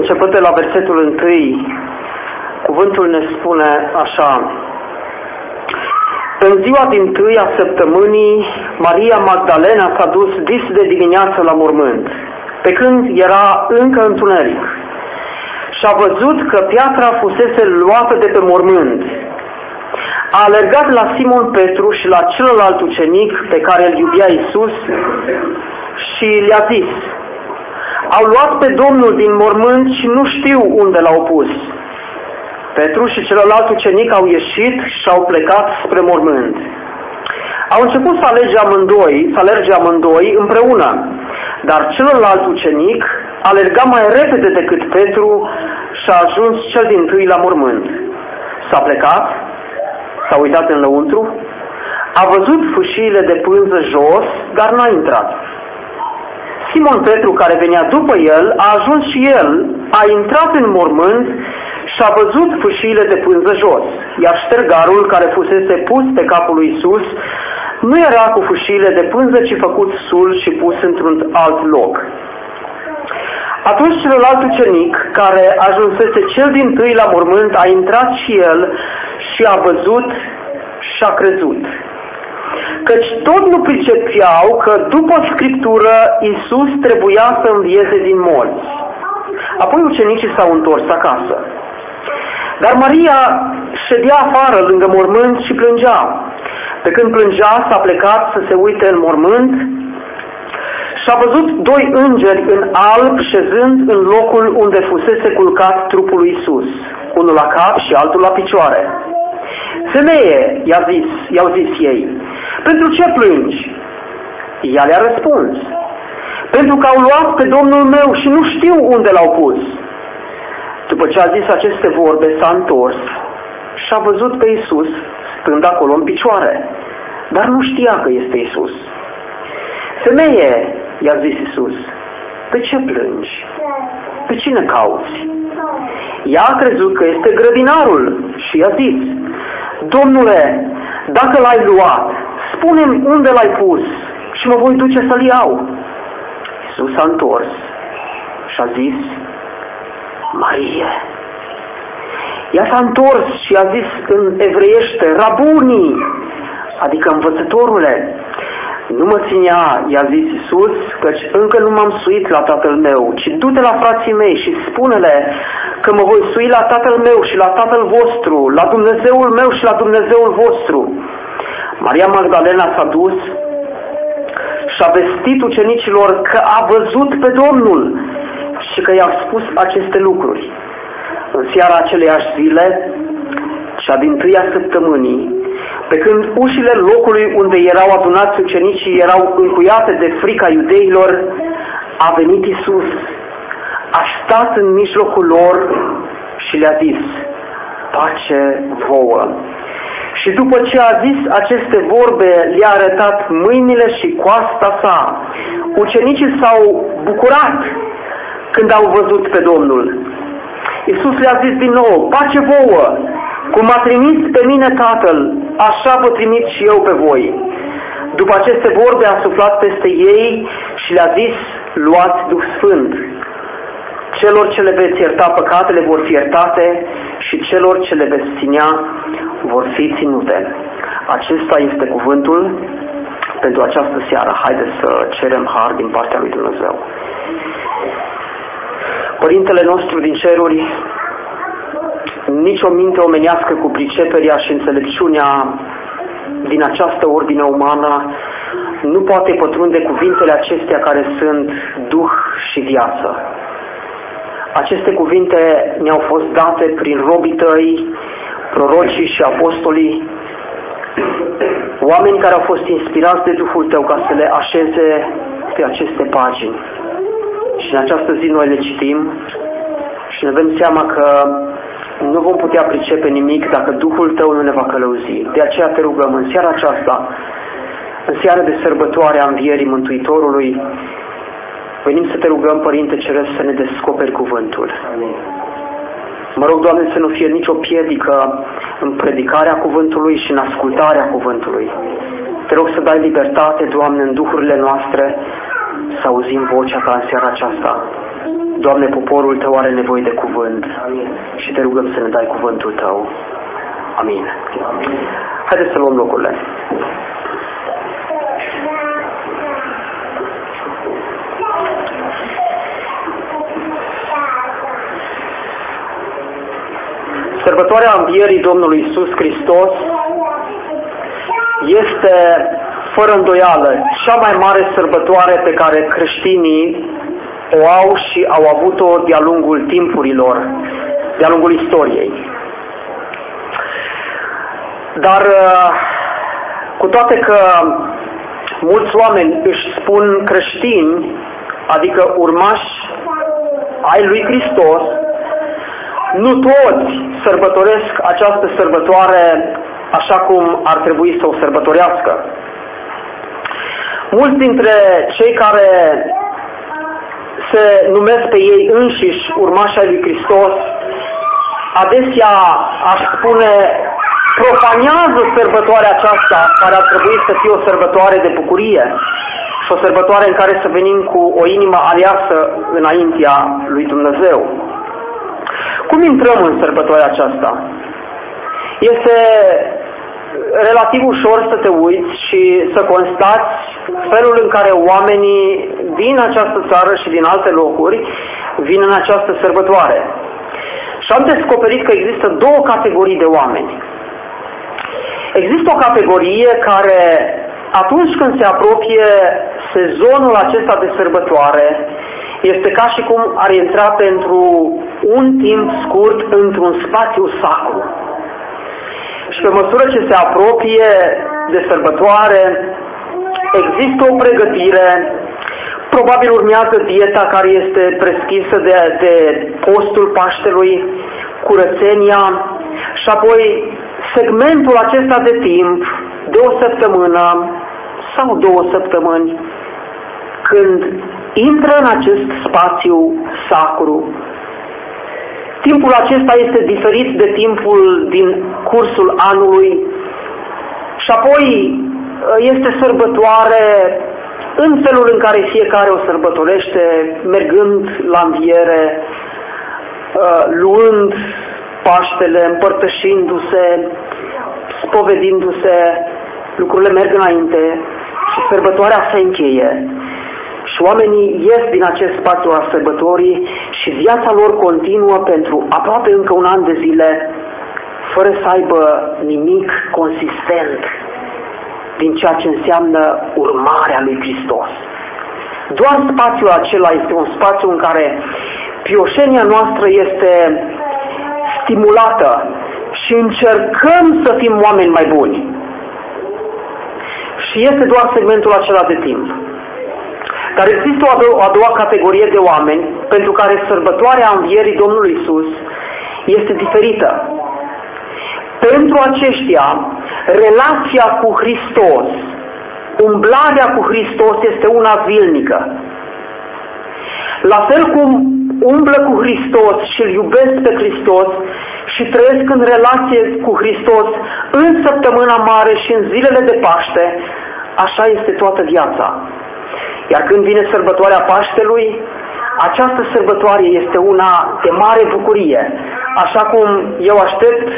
începând de la versetul 1, cuvântul ne spune așa. În ziua din tâi a săptămânii, Maria Magdalena s-a dus dis de dimineață la mormânt, pe când era încă întuneric. Și a văzut că piatra fusese luată de pe mormânt. A alergat la Simon Petru și la celălalt ucenic pe care îl iubea Isus și le-a zis, au luat pe Domnul din mormânt și nu știu unde l-au pus. Petru și celălalt ucenic au ieșit și au plecat spre mormânt. Au început să alege amândoi, să alerge amândoi împreună, dar celălalt ucenic alerga mai repede decât Petru și a ajuns cel din tâi la mormânt. S-a plecat, s-a uitat în lăuntru, a văzut fâșiile de pânză jos, dar n-a intrat. Simon Petru, care venea după el, a ajuns și el, a intrat în mormânt și a văzut fâșiile de pânză jos, iar ștergarul care fusese pus pe capul lui Isus nu era cu fâșiile de pânză, ci făcut sul și pus într-un alt loc. Atunci celălalt ucenic, care ajunsese cel din tâi la mormânt, a intrat și el și a văzut și a crezut căci tot nu pricepeau că după Scriptură Isus trebuia să învieze din morți. Apoi ucenicii s-au întors acasă. Dar Maria ședea afară lângă mormânt și plângea. Pe când plângea, s-a plecat să se uite în mormânt și a văzut doi îngeri în alb șezând în locul unde fusese culcat trupul lui Isus, unul la cap și altul la picioare. Femeie, i-a zis, i-au zis ei, pentru ce plângi? Ea le-a răspuns. Pentru că au luat pe Domnul meu și nu știu unde l-au pus. După ce a zis aceste vorbe, s-a întors și a văzut pe Isus stând acolo în picioare, dar nu știa că este Isus. Femeie, i-a zis Isus, pe ce plângi? Pe cine cauți? Ea a crezut că este grădinarul și i-a zis, Domnule, dacă l-ai luat, spune-mi unde l-ai pus și mă voi duce să-l iau. Iisus s-a întors și a zis, Marie. Ea s-a întors și a zis în evreiește, Rabuni, adică învățătorule. Nu mă ținea, i-a zis Iisus, căci încă nu m-am suit la tatăl meu, ci du-te la frații mei și spune-le că mă voi sui la tatăl meu și la tatăl vostru, la Dumnezeul meu și la Dumnezeul vostru. Maria Magdalena s-a dus și a vestit ucenicilor că a văzut pe Domnul și că i-a spus aceste lucruri. În seara aceleiași zile, cea din tâia săptămânii, pe când ușile locului unde erau adunați ucenicii erau încuiate de frica iudeilor, a venit Isus, a stat în mijlocul lor și le-a zis, pace vouă. Și după ce a zis aceste vorbe, le-a arătat mâinile și coasta sa. Ucenicii s-au bucurat când au văzut pe Domnul. Iisus le-a zis din nou, pace vouă, cum a trimis pe mine Tatăl, așa vă trimit și eu pe voi. După aceste vorbe a suflat peste ei și le-a zis, luați Duh Sfânt. Celor ce le veți ierta păcatele vor fi iertate și celor ce le veți ținea vor fi ținute. Acesta este cuvântul pentru această seară. Haideți să cerem har din partea lui Dumnezeu. Părintele nostru din ceruri, nici o minte omenească cu priceperea și înțelepciunea din această ordine umană nu poate pătrunde cuvintele acestea care sunt duh și viață. Aceste cuvinte ne-au fost date prin robii tăi, prorocii și apostolii, oameni care au fost inspirați de Duhul Tău ca să le așeze pe aceste pagini. Și în această zi noi le citim Și ne dăm seama că nu vom putea pricepe nimic dacă Duhul Tău nu ne va călăuzi. De aceea te rugăm în seara aceasta, în seara de sărbătoare a învierii Mântuitorului, venim să te rugăm, Părinte Ceresc, să ne descoperi cuvântul. Mă rog, Doamne, să nu fie nicio piedică în predicarea cuvântului și în ascultarea cuvântului. Te rog să dai libertate, Doamne, în duhurile noastre, să auzim vocea Ta în seara aceasta. Doamne, poporul Tău are nevoie de cuvânt și te rugăm să ne dai cuvântul Tău. Amin. Haideți să luăm locurile. Sărbătoarea Învierii Domnului Isus Hristos este, fără îndoială, cea mai mare sărbătoare pe care creștinii o au și au avut-o de-a lungul timpurilor, de-a lungul istoriei. Dar uh, cu toate că mulți oameni își spun creștini, adică urmași ai lui Hristos, nu toți sărbătoresc această sărbătoare așa cum ar trebui să o sărbătorească. Mulți dintre cei care se numesc pe ei înșiși urmașii lui Hristos, adesea aș spune profanează sărbătoarea aceasta care ar trebui să fie o sărbătoare de bucurie și o sărbătoare în care să venim cu o inimă aliasă înaintea lui Dumnezeu. Cum intrăm în sărbătoarea aceasta? Este relativ ușor să te uiți și să constați felul în care oamenii din această țară și din alte locuri vin în această sărbătoare. Și am descoperit că există două categorii de oameni. Există o categorie care atunci când se apropie sezonul acesta de sărbătoare, este ca și cum ar intra pentru un timp scurt într-un spațiu sacru. Și pe măsură ce se apropie de sărbătoare, există o pregătire, probabil urmează dieta care este prescrisă de, de postul Paștelui, curățenia și apoi segmentul acesta de timp, de o săptămână sau două săptămâni, când intră în acest spațiu sacru. Timpul acesta este diferit de timpul din cursul anului. Și apoi uh, este sărbătoare în felul în care fiecare o sărbătorește, mergând la înviere, uh, luând Paștele, împărtășindu-se, spovedindu-se, lucrurile merg înainte și sărbătoarea se încheie și oamenii ies din acest spațiu al sărbătorii și viața lor continuă pentru aproape încă un an de zile, fără să aibă nimic consistent din ceea ce înseamnă urmarea lui Hristos. Doar spațiul acela este un spațiu în care pioșenia noastră este stimulată și încercăm să fim oameni mai buni. Și este doar segmentul acela de timp. Dar există o a, doua, a doua categorie de oameni pentru care sărbătoarea învierii Domnului Isus este diferită. Pentru aceștia, relația cu Hristos, umblarea cu Hristos este una zilnică. La fel cum umblă cu Hristos și îl iubesc pe Hristos și trăiesc în relație cu Hristos în săptămâna mare și în zilele de Paște, așa este toată viața. Iar când vine sărbătoarea Paștelui, această sărbătoare este una de mare bucurie. Așa cum eu aștept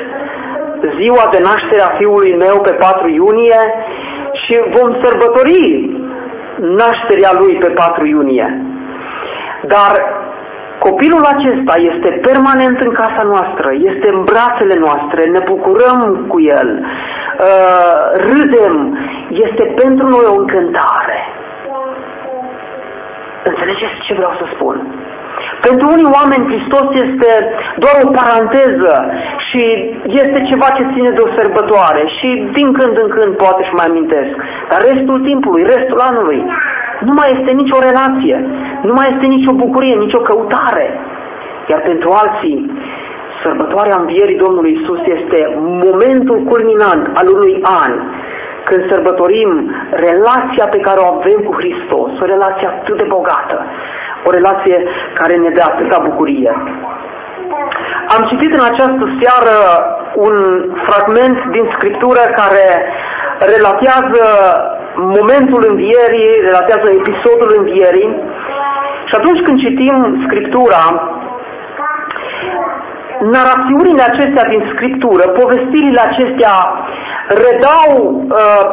ziua de naștere a fiului meu pe 4 iunie și vom sărbători nașterea lui pe 4 iunie. Dar copilul acesta este permanent în casa noastră, este în brațele noastre, ne bucurăm cu el, uh, râdem, este pentru noi o încântare. Înțelegeți ce vreau să spun? Pentru unii oameni Hristos este doar o paranteză și este ceva ce ține de o sărbătoare și din când în când poate și mai amintesc. Dar restul timpului, restul anului, nu mai este nicio relație, nu mai este nicio bucurie, nicio căutare. Iar pentru alții, sărbătoarea învierii Domnului Isus este momentul culminant al unui an, când sărbătorim relația pe care o avem cu Hristos, o relație atât de bogată, o relație care ne dă atâta bucurie. Am citit în această seară un fragment din Scriptură care relatează momentul învierii, relatează episodul învierii și atunci când citim Scriptura, narațiunile acestea din Scriptură, povestirile acestea redau, uh,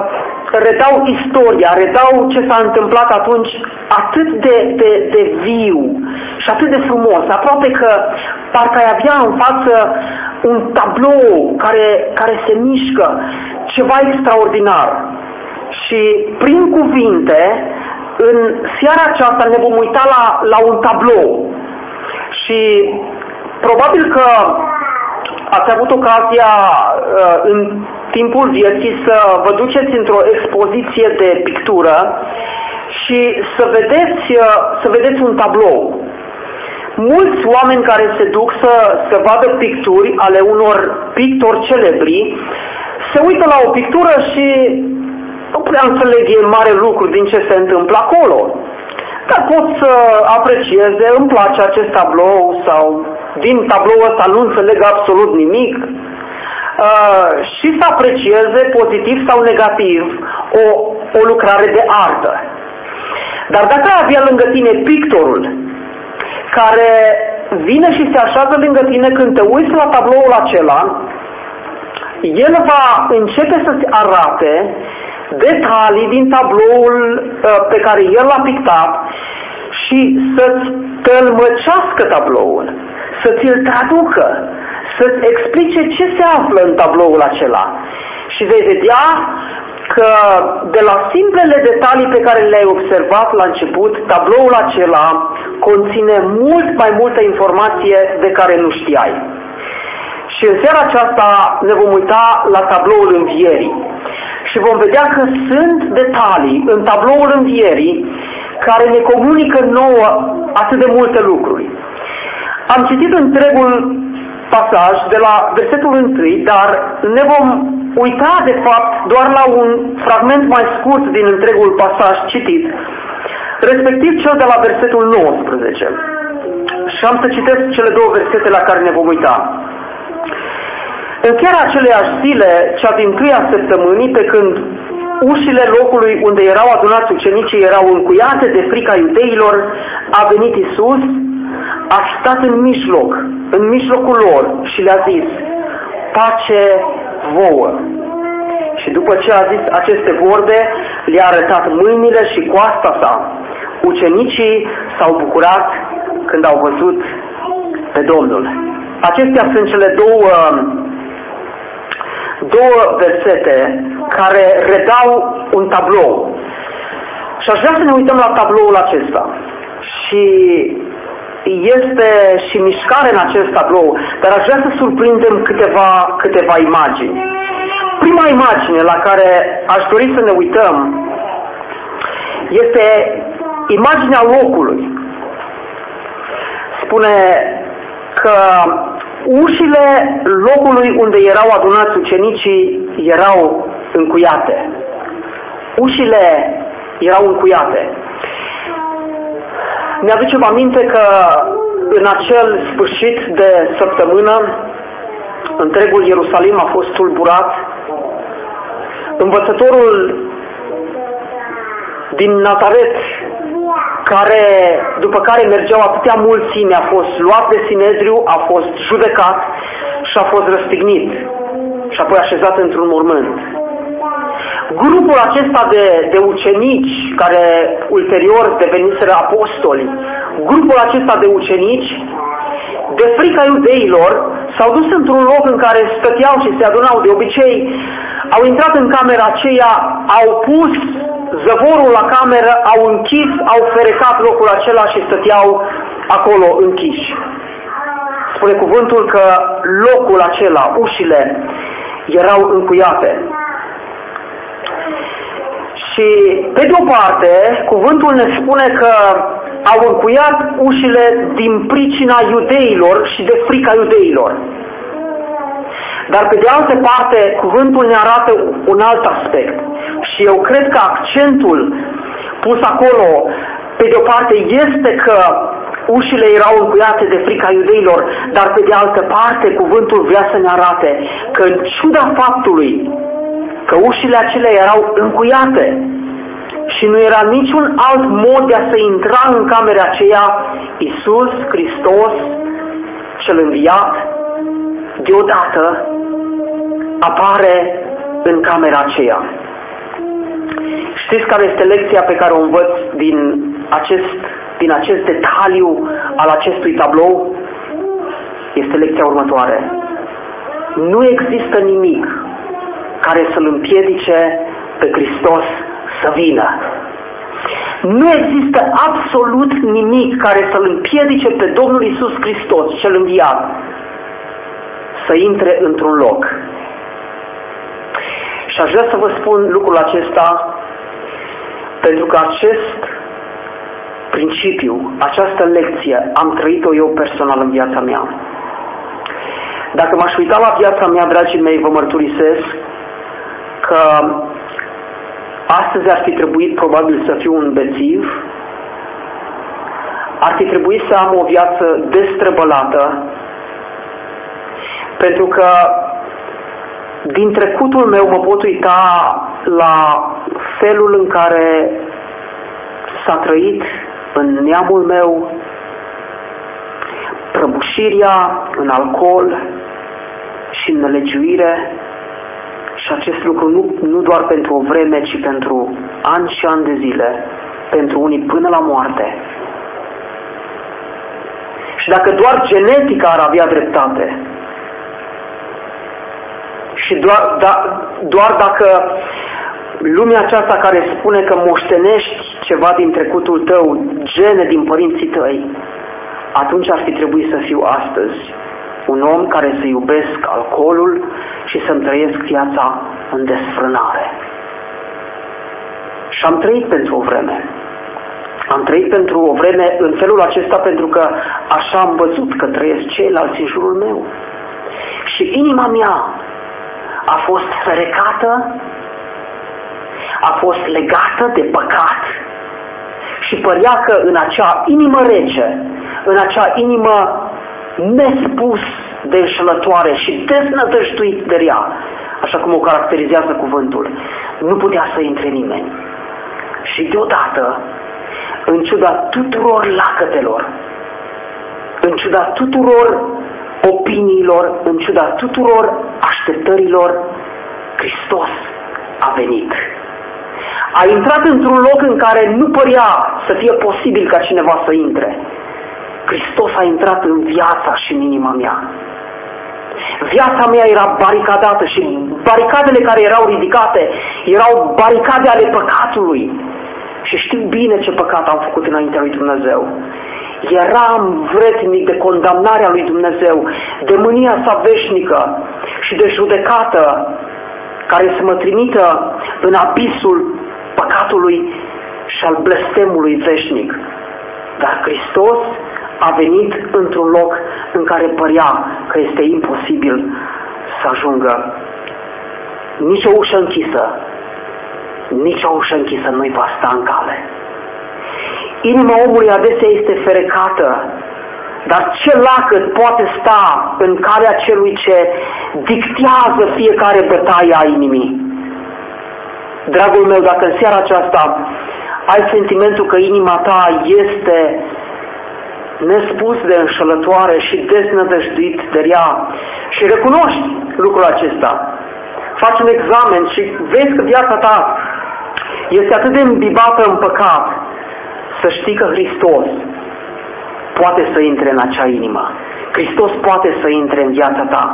redau istoria, redau ce s-a întâmplat atunci atât de, de, de viu și atât de frumos, aproape că parcă ai avea în față un tablou care, care se mișcă, ceva extraordinar. Și prin cuvinte, în seara aceasta ne vom uita la, la un tablou. Și probabil că ați avut ocazia uh, în timpul vieții să vă duceți într-o expoziție de pictură și să vedeți, uh, să vedeți un tablou. Mulți oameni care se duc să, să vadă picturi ale unor pictori celebri se uită la o pictură și nu prea înțeleg în mare lucru din ce se întâmplă acolo. Dar pot să aprecieze, îmi place acest tablou sau din tabloul ăsta nu înțeleg absolut nimic, uh, și să aprecieze pozitiv sau negativ o, o lucrare de artă. Dar dacă ai avea lângă tine pictorul care vine și se așează lângă tine când te uiți la tabloul acela, el va începe să-ți arate detalii din tabloul uh, pe care el l-a pictat și să-ți tălmăcească tabloul, să ți-l traducă, să-ți explice ce se află în tabloul acela. Și vei vedea că de la simplele detalii pe care le-ai observat la început, tabloul acela conține mult mai multă informație de care nu știai. Și în seara aceasta ne vom uita la tabloul învierii. Și vom vedea că sunt detalii în tabloul învierii care ne comunică nouă atât de multe lucruri. Am citit întregul pasaj de la versetul 1, dar ne vom uita de fapt doar la un fragment mai scurt din întregul pasaj citit, respectiv cel de la versetul 19. Și am să citesc cele două versete la care ne vom uita. În chiar aceleiași zile, cea din tâia săptămânii, pe când ușile locului unde erau adunați ucenicii erau încuiate de frica iudeilor, a venit Isus, a stat în mijloc, în mijlocul lor și le-a zis, pace vouă. Și după ce a zis aceste vorbe, le-a arătat mâinile și coasta sa. Ucenicii s-au bucurat când au văzut pe Domnul. Acestea sunt cele două două versete care redau un tablou. Și aș vrea să ne uităm la tabloul acesta. Și este și mișcare în acest tablou, dar aș vrea să surprindem câteva, câteva imagini. Prima imagine la care aș dori să ne uităm este imaginea locului. Spune că ușile locului unde erau adunați ucenicii erau încuiate. Ușile erau încuiate. Ne-aducem aminte că în acel sfârșit de săptămână întregul Ierusalim a fost tulburat. Învățătorul din Nazaret care, după care mergeau atâtea mulțime, a fost luat de Sinedriu, a fost judecat și a fost răstignit și apoi așezat într-un mormânt. Grupul acesta de, de ucenici, care ulterior deveniseră apostoli, grupul acesta de ucenici, de frica iudeilor, s-au dus într-un loc în care stăteau și se adunau de obicei, au intrat în camera aceea, au pus zăvorul la cameră, au închis, au ferecat locul acela și stăteau acolo închiși. Spune cuvântul că locul acela, ușile, erau încuiate. Și, pe de o parte, cuvântul ne spune că au încuiat ușile din pricina iudeilor și de frica iudeilor. Dar pe de altă parte, cuvântul ne arată un alt aspect. Și eu cred că accentul pus acolo, pe de o parte, este că ușile erau încuiate de frica iudeilor, dar pe de altă parte, cuvântul vrea să ne arate că în ciuda faptului că ușile acelea erau încuiate și nu era niciun alt mod de a se intra în camera aceea, Iisus Hristos, cel înviat, deodată apare în camera aceea. Știți care este lecția pe care o învăț din acest, din acest detaliu al acestui tablou? Este lecția următoare. Nu există nimic care să-L împiedice pe Hristos să vină. Nu există absolut nimic care să-L împiedice pe Domnul Isus Hristos, cel înviat, să intre într-un loc. Și aș vrea să vă spun lucrul acesta pentru că acest principiu, această lecție, am trăit-o eu personal în viața mea. Dacă m-aș uita la viața mea, dragii mei, vă mărturisesc că astăzi ar fi trebuit probabil să fiu un bețiv, ar fi trebuit să am o viață destrăbălată, pentru că din trecutul meu mă pot uita la felul în care s-a trăit în neamul meu prăbușirea în alcool și în nelegiuire și acest lucru nu, nu doar pentru o vreme, ci pentru ani și ani de zile, pentru unii până la moarte. Și dacă doar genetica ar avea dreptate, și doar, da, doar dacă lumea aceasta care spune că moștenești ceva din trecutul tău, gene din părinții tăi, atunci ar fi trebuit să fiu astăzi un om care să iubesc alcoolul și să-mi trăiesc viața în desfrânare. Și am trăit pentru o vreme. Am trăit pentru o vreme în felul acesta pentru că așa am văzut că trăiesc ceilalți în jurul meu. Și inima mea a fost ferecată, a fost legată de păcat și părea că în acea inimă rece, în acea inimă nespus de înșelătoare și deznădăjduit de rea, așa cum o caracterizează cuvântul, nu putea să intre nimeni. Și deodată, în ciuda tuturor lacătelor, în ciuda tuturor opiniilor, în ciuda tuturor așteptărilor, Hristos a venit. A intrat într-un loc în care nu părea să fie posibil ca cineva să intre. Hristos a intrat în viața și în inima mea. Viața mea era baricadată și baricadele care erau ridicate erau baricade ale păcatului. Și știu bine ce păcat am făcut înaintea lui Dumnezeu. Eram vretnic de condamnarea lui Dumnezeu, de mânia sa veșnică și de judecată care să mă trimită în abisul păcatului și al blestemului veșnic. Dar Hristos a venit într-un loc în care părea că este imposibil să ajungă. Nici o ușă închisă, nici o ușă închisă nu-i va sta în cale. Inima omului adesea este ferecată, dar ce lacăt poate sta în calea celui ce dictează fiecare bătaie a inimii? Dragul meu, dacă în seara aceasta ai sentimentul că inima ta este nespus de înșelătoare și deznădăjduit de rea și recunoști lucrul acesta, faci un examen și vezi că viața ta este atât de îmbibată în păcat, să știi că Hristos poate să intre în acea inimă. Hristos poate să intre în viața ta.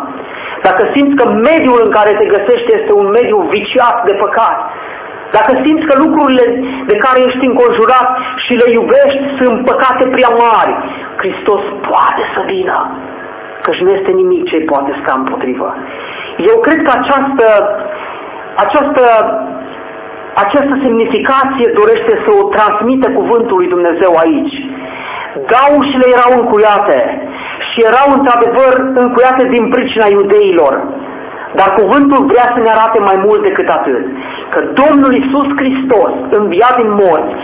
Dacă simți că mediul în care te găsești este un mediu viciat de păcat, dacă simți că lucrurile de care ești înconjurat și le iubești sunt păcate prea mari, Hristos poate să vină, căci nu este nimic ce poate sta împotrivă. Eu cred că această, această această semnificație dorește să o transmită cuvântul lui Dumnezeu aici. Gaușile erau încuiate și erau într-adevăr încuiate din pricina iudeilor. Dar cuvântul vrea să ne arate mai mult decât atât. Că Domnul Isus Hristos, înviat din morți,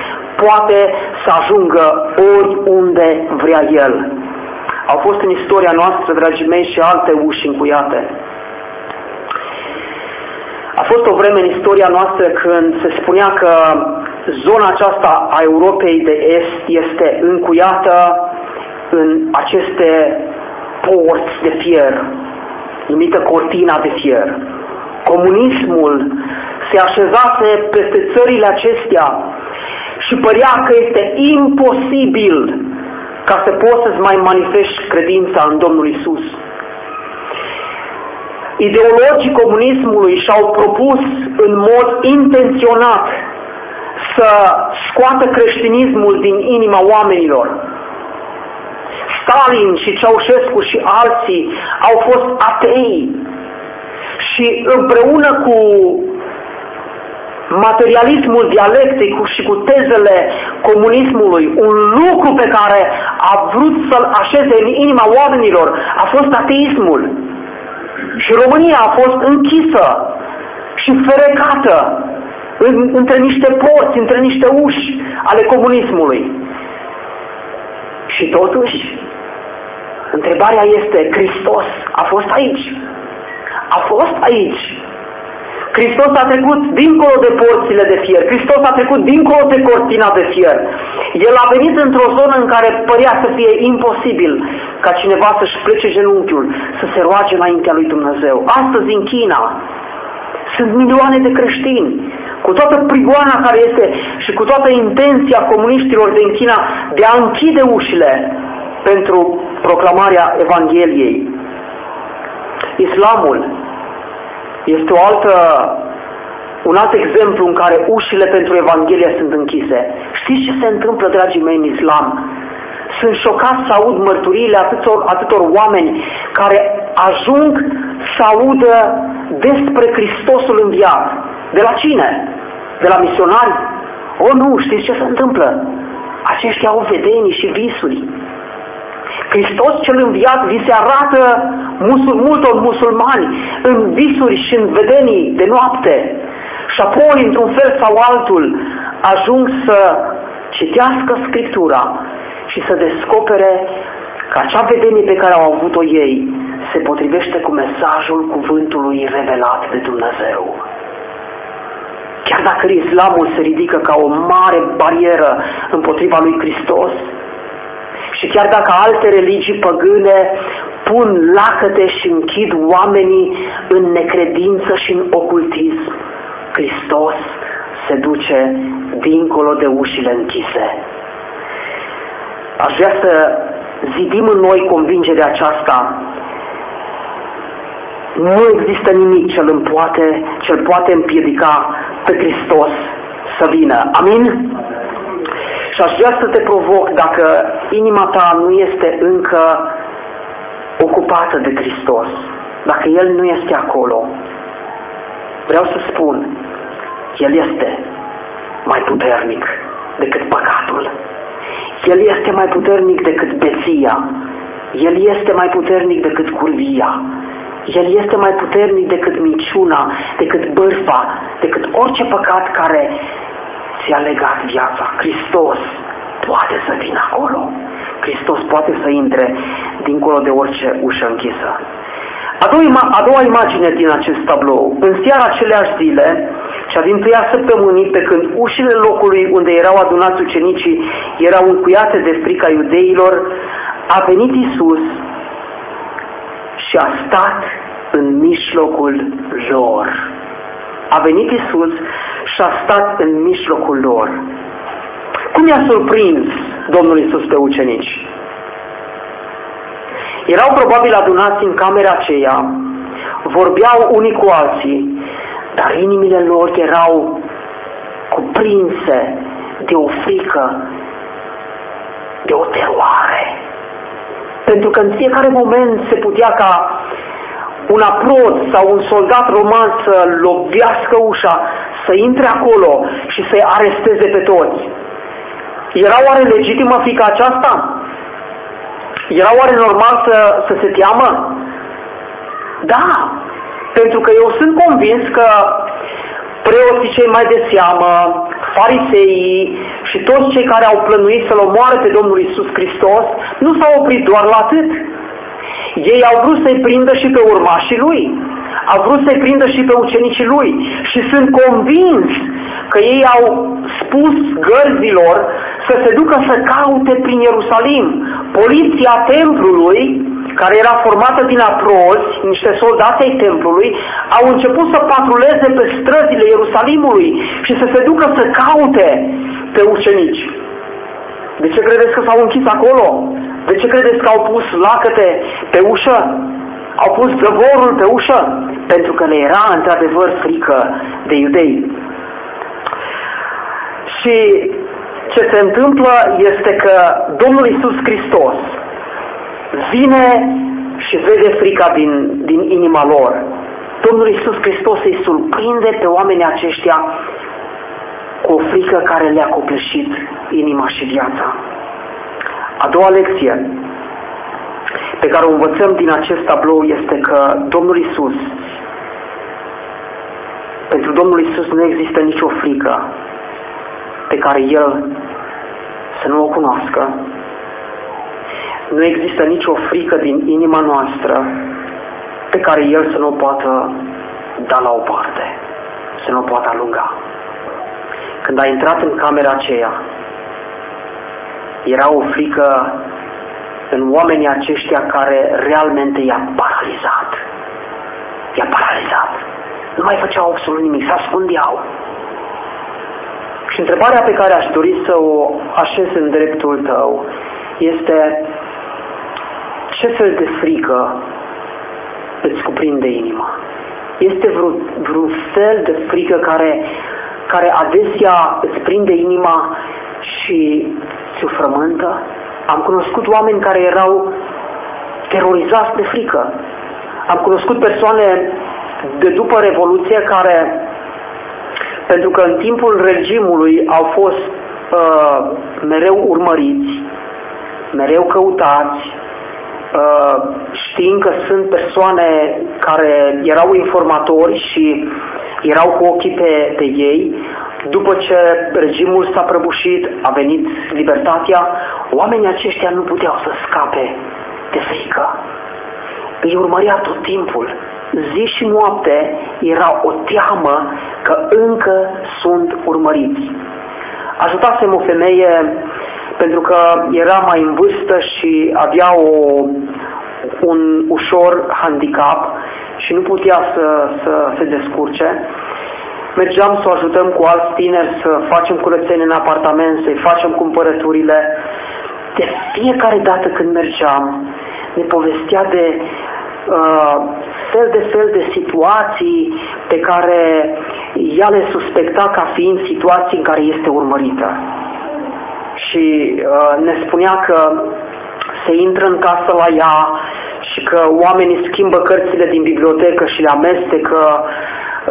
poate să ajungă oriunde vrea El. Au fost în istoria noastră, dragii mei, și alte uși încuiate. A fost o vreme în istoria noastră când se spunea că zona aceasta a Europei de Est este încuiată în aceste porți de fier, numită cortina de fier. Comunismul se așezase peste țările acestea și părea că este imposibil ca să poți să-ți mai manifesti credința în Domnul Isus. Ideologii comunismului și-au propus în mod intenționat să scoată creștinismul din inima oamenilor. Stalin și Ceaușescu și alții au fost atei și împreună cu materialismul dialectic și cu tezele comunismului, un lucru pe care a vrut să-l așeze în inima oamenilor a fost ateismul. Și România a fost închisă și ferecată în, între niște porți, între niște uși ale comunismului. Și totuși, întrebarea este, Hristos a fost aici. A fost aici. Hristos a trecut dincolo de porțile de fier. Hristos a trecut dincolo de cortina de fier. El a venit într-o zonă în care părea să fie imposibil ca cineva să-și plece genunchiul, să se roage înaintea lui Dumnezeu. Astăzi în China sunt milioane de creștini cu toată prigoana care este și cu toată intenția comuniștilor din China de a închide ușile pentru proclamarea Evangheliei. Islamul este o altă, un alt exemplu în care ușile pentru Evanghelia sunt închise. Știți ce se întâmplă, dragii mei, în Islam? Sunt șocat să aud mărturiile atâtor, atâtor oameni care ajung să audă despre Hristosul înviat. De la cine? De la misionari? O, nu, știți ce se întâmplă? Aceștia au vedenii și visuri. Hristos cel înviat vi se arată musul, multor musulmani în visuri și în vedenii de noapte. Și apoi, într-un fel sau altul, ajung să citească Scriptura și să descopere că acea vedenie pe care au avut-o ei se potrivește cu mesajul cuvântului revelat de Dumnezeu. Chiar dacă islamul se ridică ca o mare barieră împotriva lui Hristos, și chiar dacă alte religii păgâne pun lacăte și închid oamenii în necredință și în ocultism, Hristos se duce dincolo de ușile închise. Aș vrea să zidim în noi convingerea aceasta nu există nimic ce îl poate, ce îl poate împiedica pe Hristos să vină. Amin? Și aș vrea să te provoc dacă inima ta nu este încă ocupată de Hristos, dacă El nu este acolo, vreau să spun, El este mai puternic decât păcatul. El este mai puternic decât beția. El este mai puternic decât curvia. El este mai puternic decât minciuna, decât bârfa, decât orice păcat care ți-a legat viața. Hristos poate să vină acolo. Hristos poate să intre dincolo de orice ușă închisă. A doua, a doua imagine din acest tablou. În seara aceleași zile, cea din tâia săptămânii, pe când ușile locului unde erau adunați ucenicii erau încuiate de frica iudeilor, a venit Isus și a stat în mijlocul lor. A venit Isus și a stat în mijlocul lor. Cum i-a surprins Domnul Isus pe ucenici? Erau probabil adunați în camera aceea, vorbeau unii cu alții, dar inimile lor erau cuprinse de o frică, de o teroare. Pentru că în fiecare moment se putea ca un aprod sau un soldat roman să lovească ușa, să intre acolo și să-i aresteze pe toți. Era oare legitimă frica aceasta? Era oare normal să, să se teamă? Da, pentru că eu sunt convins că preoții cei mai de seamă, fariseii și toți cei care au plănuit să-L omoare pe Domnul Isus Hristos nu s-au oprit doar la atât. Ei au vrut să-i prindă și pe urmașii Lui. Au vrut să-i prindă și pe ucenicii Lui. Și sunt convins că ei au spus gărzilor să se ducă să caute prin Ierusalim. Poliția templului care era formată din aprozi, niște soldați ai templului, au început să patruleze pe străzile Ierusalimului și să se ducă să caute pe ucenici. De ce credeți că s-au închis acolo? De ce credeți că au pus lacăte pe ușă? Au pus zăvorul pe ușă? Pentru că le era într-adevăr frică de iudei. Și ce se întâmplă este că Domnul Isus Hristos vine și vede frica din, din inima lor. Domnul Isus Hristos îi surprinde pe oamenii aceștia cu o frică care le-a copleșit inima și viața. A doua lecție pe care o învățăm din acest tablou este că Domnul Isus, pentru Domnul Isus nu există nicio frică pe care El să nu o cunoască nu există nicio frică din inima noastră pe care El să nu o poată da la o parte, să nu o poată alunga. Când a intrat în camera aceea, era o frică în oamenii aceștia care realmente i-a paralizat. I-a paralizat. Nu mai făceau absolut nimic, se ascundeau. Și întrebarea pe care aș dori să o așez în dreptul tău este ce fel de frică îți cuprinde inima? Este vreun, vreun fel de frică care, care adesea îți prinde inima și ți-o frământă? Am cunoscut oameni care erau terorizați de frică. Am cunoscut persoane de după Revoluție care, pentru că în timpul regimului au fost uh, mereu urmăriți, mereu căutați, Uh, știind că sunt persoane care erau informatori și erau cu ochii pe, pe ei, după ce regimul s-a prăbușit, a venit libertatea, oamenii aceștia nu puteau să scape de frică. Îi urmărea tot timpul. Zi și noapte era o teamă că încă sunt urmăriți. Ajutasem o femeie pentru că era mai în vârstă și avea o, un ușor handicap și nu putea să, să se descurce. Mergeam să o ajutăm cu alți tineri să facem curățenie în apartament, să-i facem cumpărăturile. De fiecare dată când mergeam, ne povestea de uh, fel de fel de situații pe care ea le suspecta ca fiind situații în care este urmărită și uh, ne spunea că se intră în casă la ea și că oamenii schimbă cărțile din bibliotecă și le amestecă.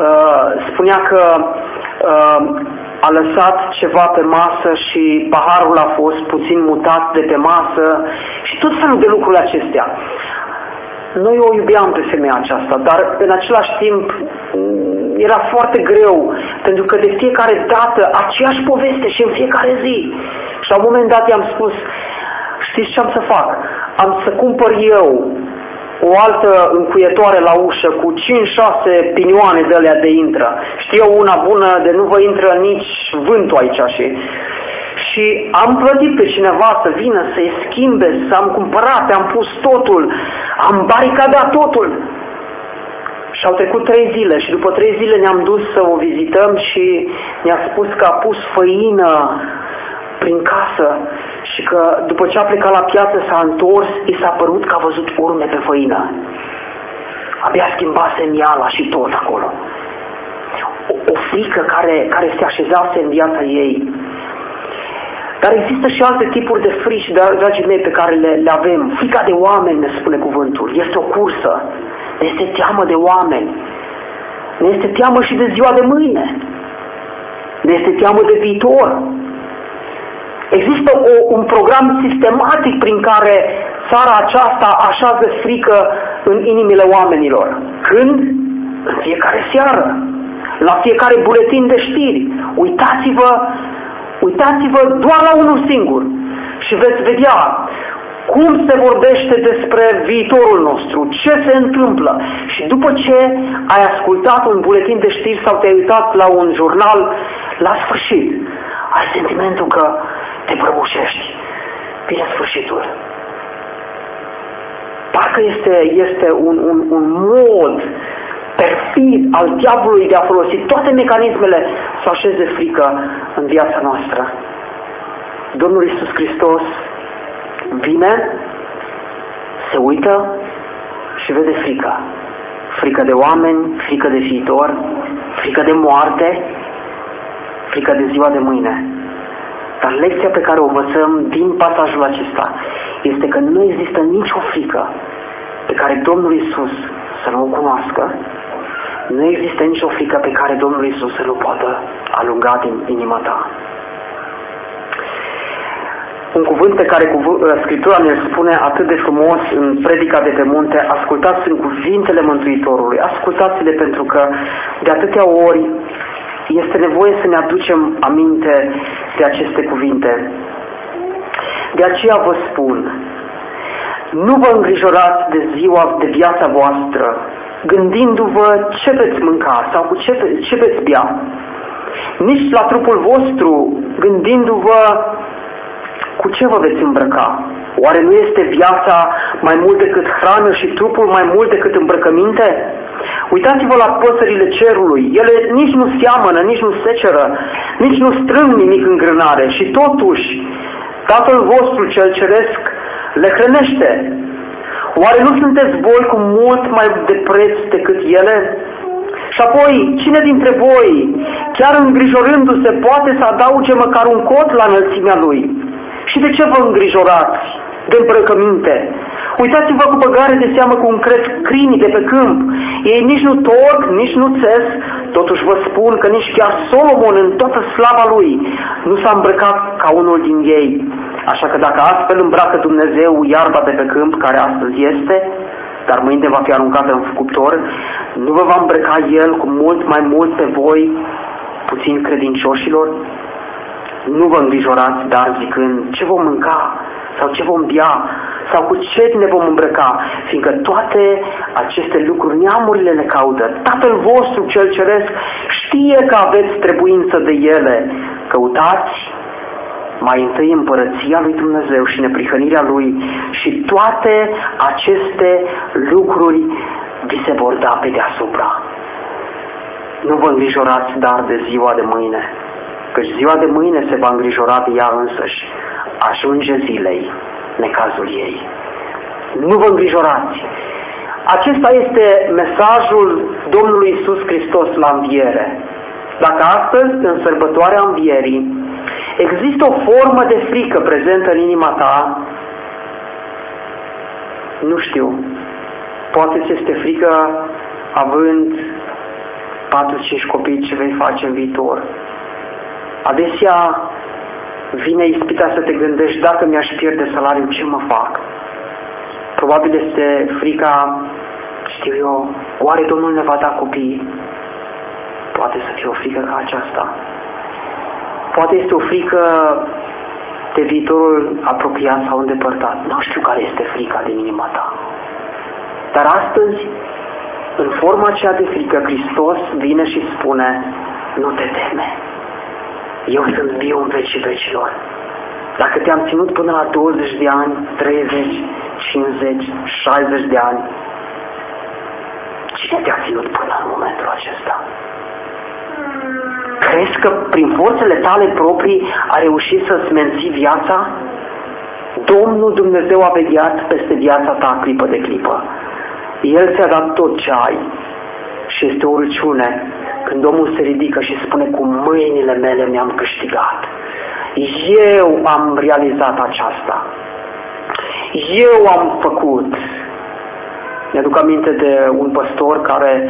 Uh, spunea că uh, a lăsat ceva pe masă și paharul a fost puțin mutat de pe masă și tot felul de lucruri acestea. Noi o iubeam pe femeia aceasta, dar în același timp mm, era foarte greu, pentru că de fiecare dată aceeași poveste și în fiecare zi. Și la un moment dat i-am spus, știți ce am să fac? Am să cumpăr eu o altă încuietoare la ușă cu 5-6 pinioane de alea de intră. Știu una bună de nu vă intră nici vântul aici și și am plătit pe cineva să vină să-i schimbe, să am cumpărat, am pus totul, am baricadat totul. Și au trecut trei zile și după trei zile ne-am dus să o vizităm și ne-a spus că a pus făină prin casă și că după ce a plecat la piață s-a întors, i s-a părut că a văzut urme pe făină. Abia schimbase miala și tot acolo. O, o frică care, care se așezase în viața ei. Dar există și alte tipuri de frici, dragii mei, pe care le, le avem. Frica de oameni, ne spune cuvântul. Este o cursă. Ne este teamă de oameni. Ne este teamă și de ziua de mâine. Ne este teamă de viitor. Există o, un program sistematic prin care țara aceasta așează frică în inimile oamenilor. Când? În fiecare seară, la fiecare buletin de știri. Uitați-vă, uitați-vă doar la unul singur și veți vedea cum se vorbește despre viitorul nostru, ce se întâmplă. Și după ce ai ascultat un buletin de știri sau te-ai uitat la un jurnal, la sfârșit, ai sentimentul că te prăbușești. Vine sfârșitul. Parcă este, este un, un, un mod perfid al diavolului de a folosi toate mecanismele să așeze frică în viața noastră. Domnul Isus Hristos vine, se uită și vede frică. Frică de oameni, frică de viitor, frică de moarte, frică de ziua de mâine. Dar lecția pe care o învățăm din pasajul acesta este că nu există nicio frică pe care Domnul Isus să nu o cunoască, nu există nicio frică pe care Domnul Isus să nu poată alunga din inima ta. Un cuvânt pe care cuv- ă, Scriptura ne spune atât de frumos în predica de pe munte, ascultați în cuvintele Mântuitorului, ascultați-le pentru că de atâtea ori este nevoie să ne aducem aminte de aceste cuvinte. De aceea vă spun, nu vă îngrijorați de ziua, de viața voastră, gândindu-vă ce veți mânca sau cu ce, ce veți bea. Nici la trupul vostru, gândindu-vă cu ce vă veți îmbrăca? Oare nu este viața mai mult decât hrană și trupul mai mult decât îmbrăcăminte? Uitați-vă la păsările cerului. Ele nici nu seamănă, nici nu seceră, nici nu strâng nimic în grânare și totuși Tatăl vostru cel ceresc le hrănește. Oare nu sunteți voi cu mult mai de preț decât ele? Și apoi, cine dintre voi, chiar îngrijorându-se, poate să adauge măcar un cot la înălțimea lui? Și de ce vă îngrijorați de îmbrăcăminte? Uitați-vă cu băgare de seamă cum cresc crinii de pe câmp. Ei nici nu torc, nici nu țes, totuși vă spun că nici chiar Solomon în toată slava lui nu s-a îmbrăcat ca unul din ei. Așa că dacă astfel îmbracă Dumnezeu iarba de pe câmp, care astăzi este, dar mâine va fi aruncată în cuptor, nu vă va îmbrăca El cu mult mai mult pe voi, puțin credincioșilor? Nu vă îngrijorați, dar zicând, ce vom mânca sau ce vom bea sau cu ce ne vom îmbrăca, fiindcă toate aceste lucruri neamurile le caută. Tatăl vostru cel ceresc știe că aveți trebuință de ele. Căutați mai întâi împărăția lui Dumnezeu și neprihănirea lui și toate aceste lucruri vi se vor da pe deasupra. Nu vă îngrijorați dar de ziua de mâine, căci ziua de mâine se va îngrijora de ea însăși. Ajunge zilei, necazul ei. Nu vă îngrijorați! Acesta este mesajul Domnului Isus Hristos la înviere. Dacă astăzi, în sărbătoarea învierii, există o formă de frică prezentă în inima ta, nu știu, poate ți este frică având 4-5 copii ce vei face în viitor, Adesea vine ispita să te gândești dacă mi-aș pierde salariul, ce mă fac? Probabil este frica, știu eu, oare Domnul ne va da copii? Poate să fie o frică ca aceasta. Poate este o frică de viitorul apropiat sau îndepărtat. Nu știu care este frica din inima ta. Dar astăzi, în forma aceea de frică, Hristos vine și spune, nu te teme. Eu sunt viu în vecii vecilor. Dacă te-am ținut până la 20 de ani, 30, 50, 60 de ani, cine te-a ținut până în momentul acesta? Crezi că prin forțele tale proprii a reușit să-ți menții viața? Domnul Dumnezeu a vegheat peste viața ta clipă de clipă. El ți-a dat tot ce ai și este o urăciune când omul se ridică și spune cu mâinile mele mi-am câștigat. Eu am realizat aceasta. Eu am făcut. Mi-aduc aminte de un păstor care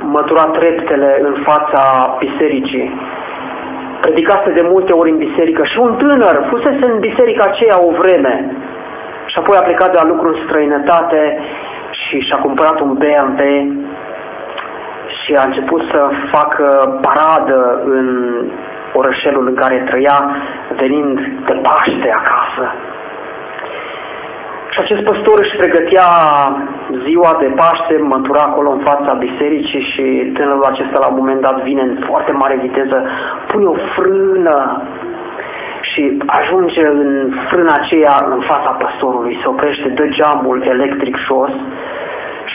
mătura treptele în fața bisericii. Predicase de multe ori în biserică și un tânăr fusese în biserica aceea o vreme. Și Și apoi a plecat de la lucru în străinătate și și-a cumpărat un BMW și a început să facă paradă în orășelul în care trăia, venind de Paște acasă. Și acest păstor își pregătea ziua de Paște, mătura acolo în fața bisericii și tânărul acesta la un moment dat vine în foarte mare viteză, pune o frână și ajunge în frâna aceea în fața păstorului, se oprește, dă geamul electric jos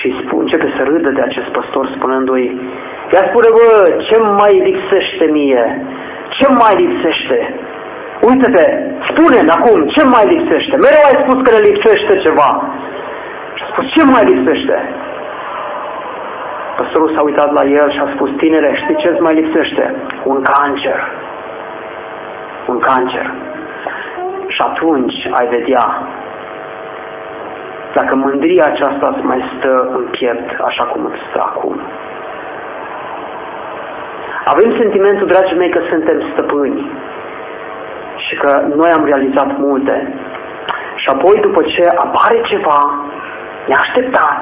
și spune, începe să râdă de acest păstor spunându-i Ia spune, bă, ce mai lipsește mie? Ce mai lipsește? Uite-te, spune acum, ce mai lipsește? Mereu ai spus că le lipsește ceva. Și a spus, ce mai lipsește? Păstorul s-a uitat la el și a spus, tinere, știi ce mai lipsește? Un cancer. Un cancer. Și atunci ai vedea dacă mândria aceasta îți mai stă în piept așa cum îți stă acum. Avem sentimentul, dragii mei, că suntem stăpâni și că noi am realizat multe. Și apoi, după ce apare ceva neașteptat,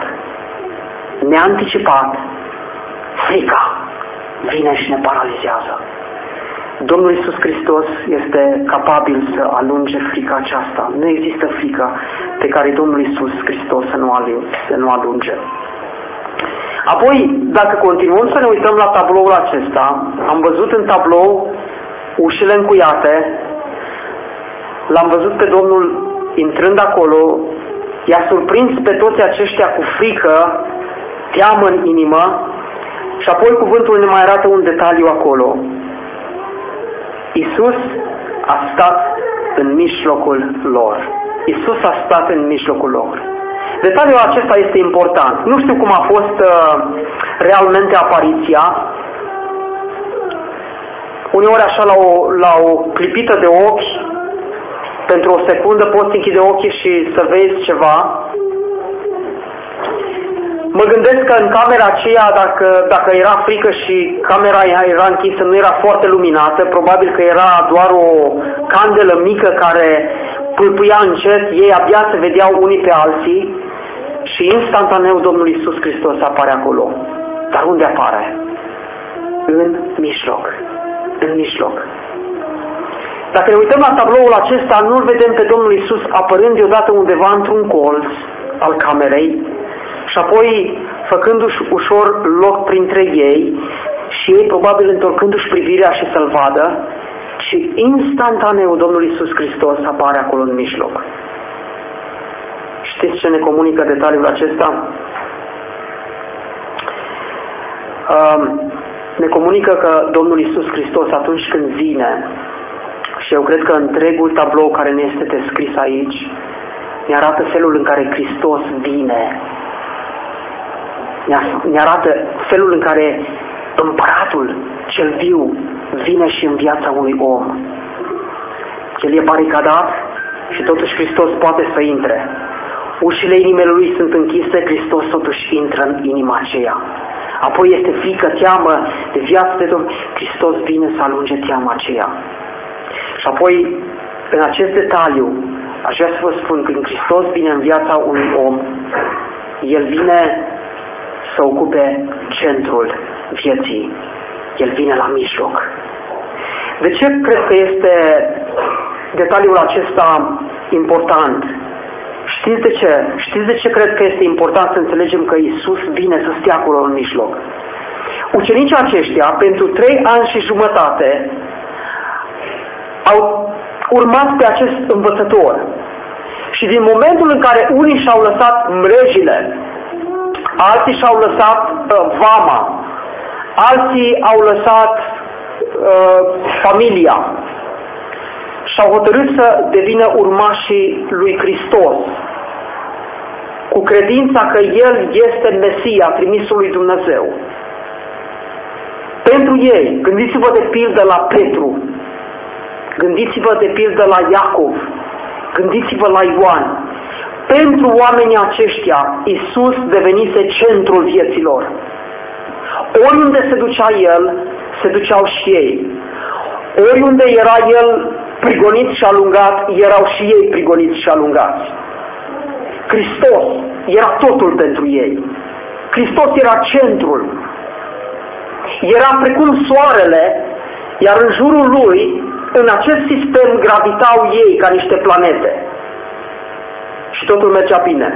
neanticipat, frica vine și ne paralizează. Domnul Isus Hristos este capabil să alunge frica aceasta. Nu există frică pe care Domnul Isus Hristos să nu, alunge, să nu alunge. Apoi, dacă continuăm să ne uităm la tabloul acesta, am văzut în tablou ușile încuiate, l-am văzut pe Domnul intrând acolo, i-a surprins pe toți aceștia cu frică, teamă în inimă și apoi cuvântul ne mai arată un detaliu acolo. Isus a stat în mijlocul lor. Isus a stat în mijlocul lor. Detaliul acesta este important. Nu știu cum a fost uh, realmente apariția. Uneori așa la o, la o clipită de ochi, pentru o secundă poți închide ochii și să vezi ceva. Mă gândesc că în camera aceea, dacă, dacă era frică și camera era închisă, nu era foarte luminată, probabil că era doar o candelă mică care pâlpâia încet, ei abia se vedeau unii pe alții și instantaneu Domnul Isus Hristos apare acolo. Dar unde apare? În mijloc. În mijloc. Dacă ne uităm la tabloul acesta, nu-L vedem pe Domnul Isus apărând deodată undeva într-un colț al camerei și apoi făcându-și ușor loc printre ei și ei probabil întorcându-și privirea și să-L vadă și instantaneu Domnul Isus Hristos apare acolo în mijloc. Știți ce ne comunică detaliul acesta? Um, ne comunică că Domnul Isus Hristos atunci când vine și eu cred că întregul tablou care ne este descris aici ne arată felul în care Hristos vine. Ne arată felul în care împăratul cel viu vine și în viața unui om. El e baricadat și totuși Hristos poate să intre. Ușile inimele lui sunt închise, Hristos totuși intră în inima aceea. Apoi este frică, teamă de viață de Domnul. Hristos vine să alunge teama aceea. Și apoi, în acest detaliu, aș vrea să vă spun că când Hristos vine în viața unui om, El vine să ocupe centrul vieții. El vine la mijloc. De ce cred că este detaliul acesta important? Știți de ce? Știți de ce cred că este important să înțelegem că Isus vine să stea acolo în mijloc? Ucenicii aceștia, pentru trei ani și jumătate, au urmat pe acest învățător. Și din momentul în care unii și-au lăsat mrejile, alții și-au lăsat uh, vama, alții au lăsat uh, familia. Și au hotărât să devină urmașii lui Hristos. Cu credința că El este Mesia, trimisul lui Dumnezeu. Pentru ei, gândiți-vă de pildă la Petru, gândiți-vă de pildă la Iacov, gândiți-vă la Ioan. Pentru oamenii aceștia, Isus devenise centrul vieților. Oriunde se ducea El, se duceau și ei. Oriunde era El prigonit și alungat, erau și ei prigoniți și alungați. Hristos era totul pentru ei. Hristos era centrul. Era precum soarele, iar în jurul lui, în acest sistem, gravitau ei ca niște planete. Și totul mergea bine.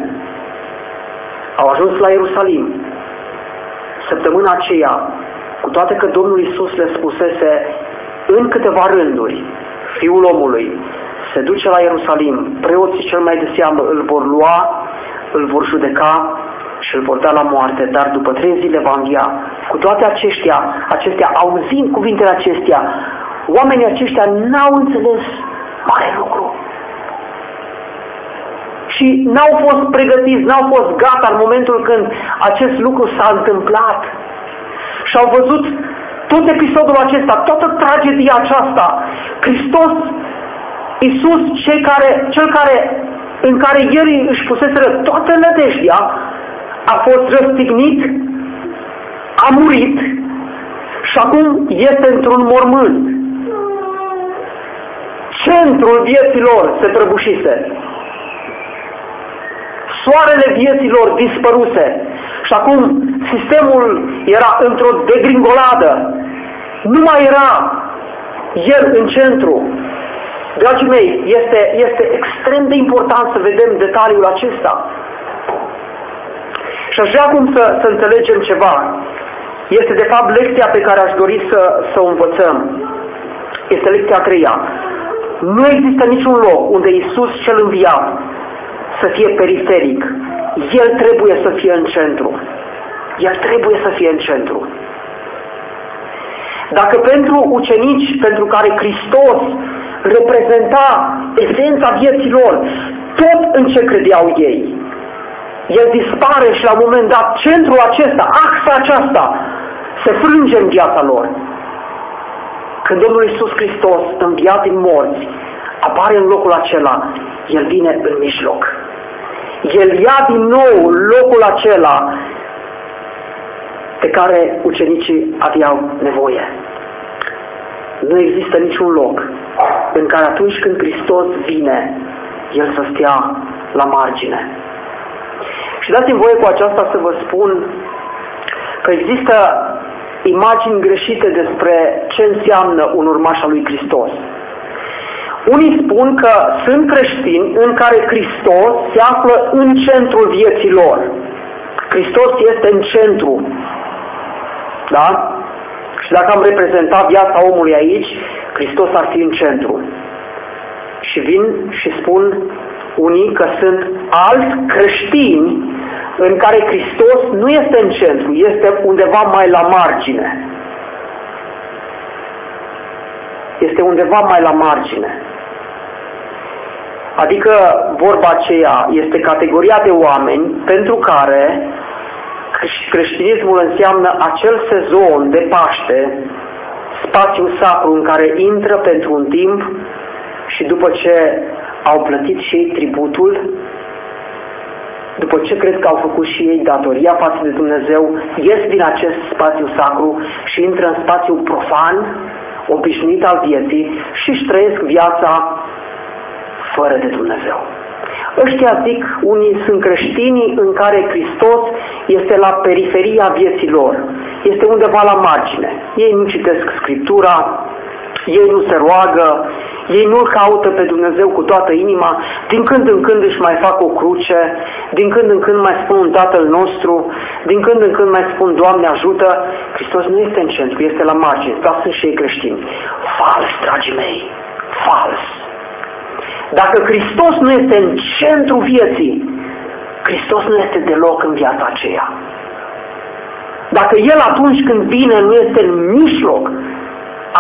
Au ajuns la Ierusalim. Săptămâna aceea, cu toate că Domnul Isus le spusese în câteva rânduri, Fiul omului se duce la Ierusalim, preoții cel mai de seamă îl vor lua, îl vor judeca și îl vor da la moarte, dar după trei zile va învia. Cu toate aceștia, acestea, auzind cuvintele acestea, oamenii aceștia n-au înțeles mare lucru. Și n-au fost pregătiți, n-au fost gata în momentul când acest lucru s-a întâmplat. Și au văzut tot episodul acesta, toată tragedia aceasta. Hristos, Iisus, cel care, cel care, în care El își puseseră toată nădejdea, a fost răstignit, a murit și acum este într-un mormânt. Centrul vieților se prăbușise. Soarele vieților dispăruse. Și acum sistemul era într-o degringoladă. Nu mai era el în centru. Dragii mei, este, este extrem de important să vedem detaliul acesta. Și aș vrea acum să, să înțelegem ceva. Este de fapt lecția pe care aș dori să, să o învățăm. Este lecția a treia. Nu există niciun loc unde Isus cel înviat să fie periferic. El trebuie să fie în centru. El trebuie să fie în centru. Dacă pentru ucenici pentru care Hristos reprezenta esența vieților, tot în ce credeau ei, el dispare și la un moment dat centrul acesta, axa aceasta, se frânge în viața lor. Când Domnul Iisus Hristos, înviat din morți, apare în locul acela, El vine în mijloc. El ia din nou locul acela pe care ucenicii aveau nevoie. Nu există niciun loc în care atunci când Hristos vine, El să stea la margine. Și dați-mi voie cu aceasta să vă spun că există imagini greșite despre ce înseamnă un urmaș al lui Hristos. Unii spun că sunt creștini în care Hristos se află în centrul vieții lor. Hristos este în centru. Da? Și dacă am reprezentat viața omului aici, Hristos ar fi în centru. Și vin și spun unii că sunt alți creștini în care Hristos nu este în centru, este undeva mai la margine. Este undeva mai la margine. Adică vorba aceea este categoria de oameni pentru care creștinismul înseamnă acel sezon de Paște, spațiu sacru în care intră pentru un timp și după ce au plătit și ei tributul, după ce cred că au făcut și ei datoria față de Dumnezeu, ies din acest spațiu sacru și intră în spațiu profan, obișnuit al vieții și își trăiesc viața fără de Dumnezeu. Ăștia zic, unii sunt creștinii în care Hristos este la periferia vieții lor, este undeva la margine. Ei nu citesc Scriptura, ei nu se roagă, ei nu-L caută pe Dumnezeu cu toată inima, din când în când își mai fac o cruce, din când în când mai spun un Tatăl nostru, din când în când mai spun Doamne ajută. Hristos nu este în centru, este la margine, dar sunt și ei creștini. Fals, dragii mei, fals. Dacă Hristos nu este în centru vieții, Hristos nu este deloc în viața aceea. Dacă El atunci când vine nu este în mijloc,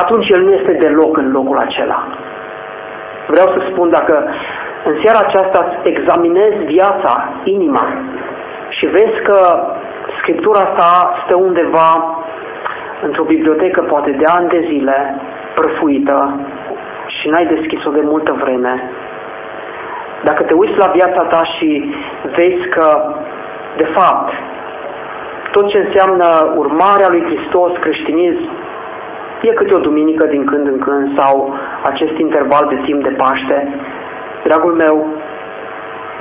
atunci El nu este deloc în locul acela. Vreau să spun, dacă în seara aceasta examinezi viața, inima, și vezi că Scriptura asta stă undeva într-o bibliotecă poate de ani de zile, prăfuită, și n-ai deschis-o de multă vreme, dacă te uiți la viața ta și vezi că, de fapt, tot ce înseamnă urmarea lui Hristos, creștinism, e câte o duminică din când în când sau acest interval de timp de Paște, dragul meu,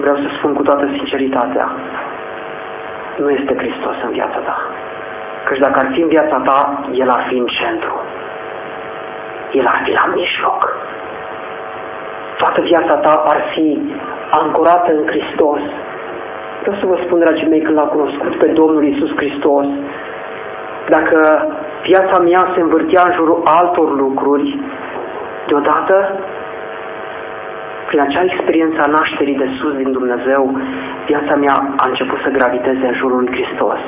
vreau să spun cu toată sinceritatea, nu este Hristos în viața ta. Căci dacă ar fi în viața ta, El ar fi în centru. El ar fi la mijloc. Toată viața ta ar fi ancorată în Hristos. Vreau să vă spun, dragii mei, când l-a cunoscut pe Domnul Isus Hristos, dacă viața mea se învârtea în jurul altor lucruri, deodată, prin acea experiență a nașterii de sus din Dumnezeu, viața mea a început să graviteze în jurul lui Hristos.